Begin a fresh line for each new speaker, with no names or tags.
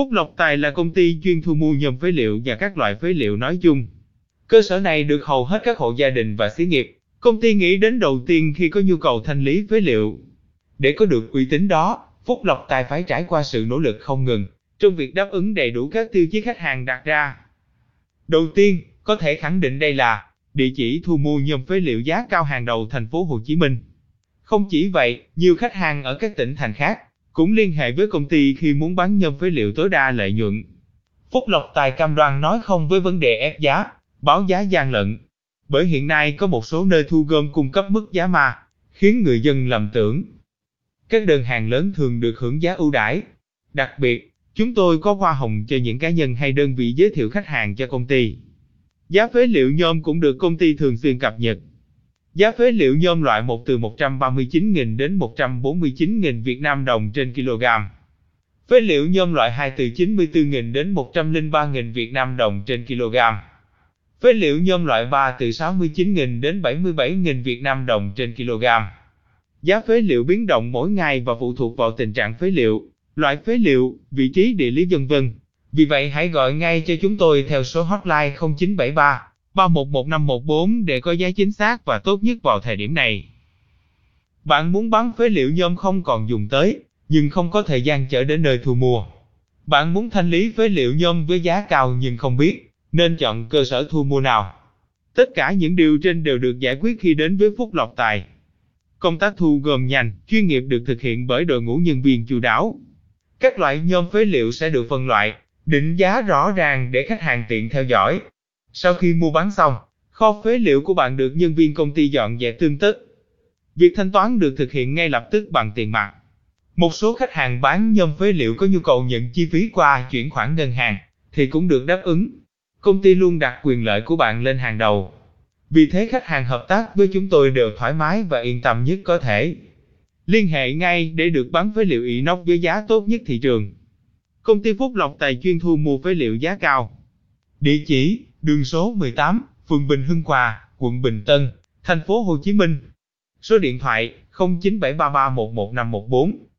Phúc Lộc Tài là công ty chuyên thu mua nhôm phế liệu và các loại phế liệu nói chung. Cơ sở này được hầu hết các hộ gia đình và xí nghiệp. Công ty nghĩ đến đầu tiên khi có nhu cầu thanh lý phế liệu. Để có được uy tín đó, Phúc Lộc Tài phải trải qua sự nỗ lực không ngừng trong việc đáp ứng đầy đủ các tiêu chí khách hàng đặt ra. Đầu tiên, có thể khẳng định đây là địa chỉ thu mua nhôm phế liệu giá cao hàng đầu thành phố Hồ Chí Minh. Không chỉ vậy, nhiều khách hàng ở các tỉnh thành khác cũng liên hệ với công ty khi muốn bán nhôm phế liệu tối đa lợi nhuận. Phúc Lộc Tài cam đoan nói không với vấn đề ép giá, báo giá gian lận. Bởi hiện nay có một số nơi thu gom cung cấp mức giá mà khiến người dân lầm tưởng. Các đơn hàng lớn thường được hưởng giá ưu đãi. Đặc biệt, chúng tôi có hoa hồng cho những cá nhân hay đơn vị giới thiệu khách hàng cho công ty. Giá phế liệu nhôm cũng được công ty thường xuyên cập nhật. Giá phế liệu nhôm loại 1 từ 139.000 đến 149.000 Việt Nam đồng trên kg. Phế liệu nhôm loại 2 từ 94.000 đến 103.000 Việt Nam đồng trên kg. Phế liệu nhôm loại 3 từ 69.000 đến 77.000 Việt Nam đồng trên kg. Giá phế liệu biến động mỗi ngày và phụ thuộc vào tình trạng phế liệu, loại phế liệu, vị trí địa lý vân vân. Vì vậy hãy gọi ngay cho chúng tôi theo số hotline 0973 311514 để có giá chính xác và tốt nhất vào thời điểm này. Bạn muốn bán phế liệu nhôm không còn dùng tới, nhưng không có thời gian chở đến nơi thu mua. Bạn muốn thanh lý phế liệu nhôm với giá cao nhưng không biết, nên chọn cơ sở thu mua nào. Tất cả những điều trên đều được giải quyết khi đến với Phúc Lộc Tài. Công tác thu gồm nhanh, chuyên nghiệp được thực hiện bởi đội ngũ nhân viên chu đáo. Các loại nhôm phế liệu sẽ được phân loại, định giá rõ ràng để khách hàng tiện theo dõi. Sau khi mua bán xong, kho phế liệu của bạn được nhân viên công ty dọn dẹp tương tất. Việc thanh toán được thực hiện ngay lập tức bằng tiền mặt. Một số khách hàng bán nhôm phế liệu có nhu cầu nhận chi phí qua chuyển khoản ngân hàng, thì cũng được đáp ứng. Công ty luôn đặt quyền lợi của bạn lên hàng đầu. Vì thế khách hàng hợp tác với chúng tôi đều thoải mái và yên tâm nhất có thể. Liên hệ ngay để được bán phế liệu inox với giá tốt nhất thị trường. Công ty Phúc Lộc Tài chuyên thu mua phế liệu giá cao. Địa chỉ: đường số 18, phường Bình Hưng Hòa, quận Bình Tân, thành phố Hồ Chí Minh. Số điện thoại: 0973311514